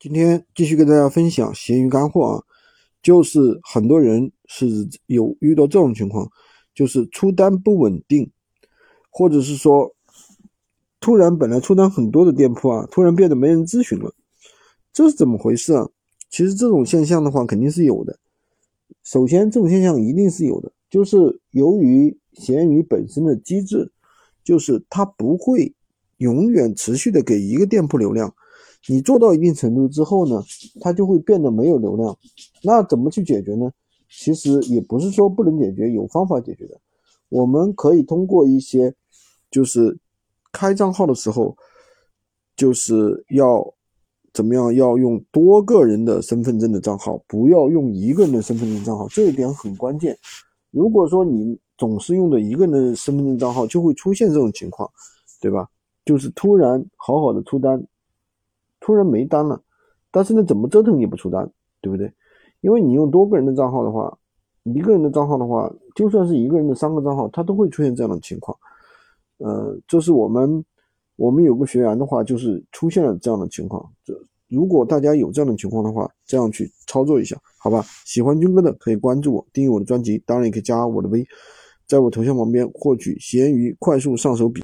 今天继续跟大家分享闲鱼干货啊，就是很多人是有遇到这种情况，就是出单不稳定，或者是说突然本来出单很多的店铺啊，突然变得没人咨询了，这是怎么回事啊？其实这种现象的话肯定是有的。首先，这种现象一定是有的，就是由于闲鱼本身的机制，就是它不会永远持续的给一个店铺流量。你做到一定程度之后呢，它就会变得没有流量。那怎么去解决呢？其实也不是说不能解决，有方法解决的。我们可以通过一些，就是开账号的时候，就是要怎么样？要用多个人的身份证的账号，不要用一个人的身份证账号。这一点很关键。如果说你总是用的一个人的身份证账号，就会出现这种情况，对吧？就是突然好好的出单。突然没单了，但是呢，怎么折腾也不出单，对不对？因为你用多个人的账号的话，一个人的账号的话，就算是一个人的三个账号，它都会出现这样的情况。呃，这是我们我们有个学员的话，就是出现了这样的情况。这如果大家有这样的情况的话，这样去操作一下，好吧？喜欢军哥的可以关注我，订阅我的专辑，当然也可以加我的微，在我头像旁边获取闲鱼快速上手笔。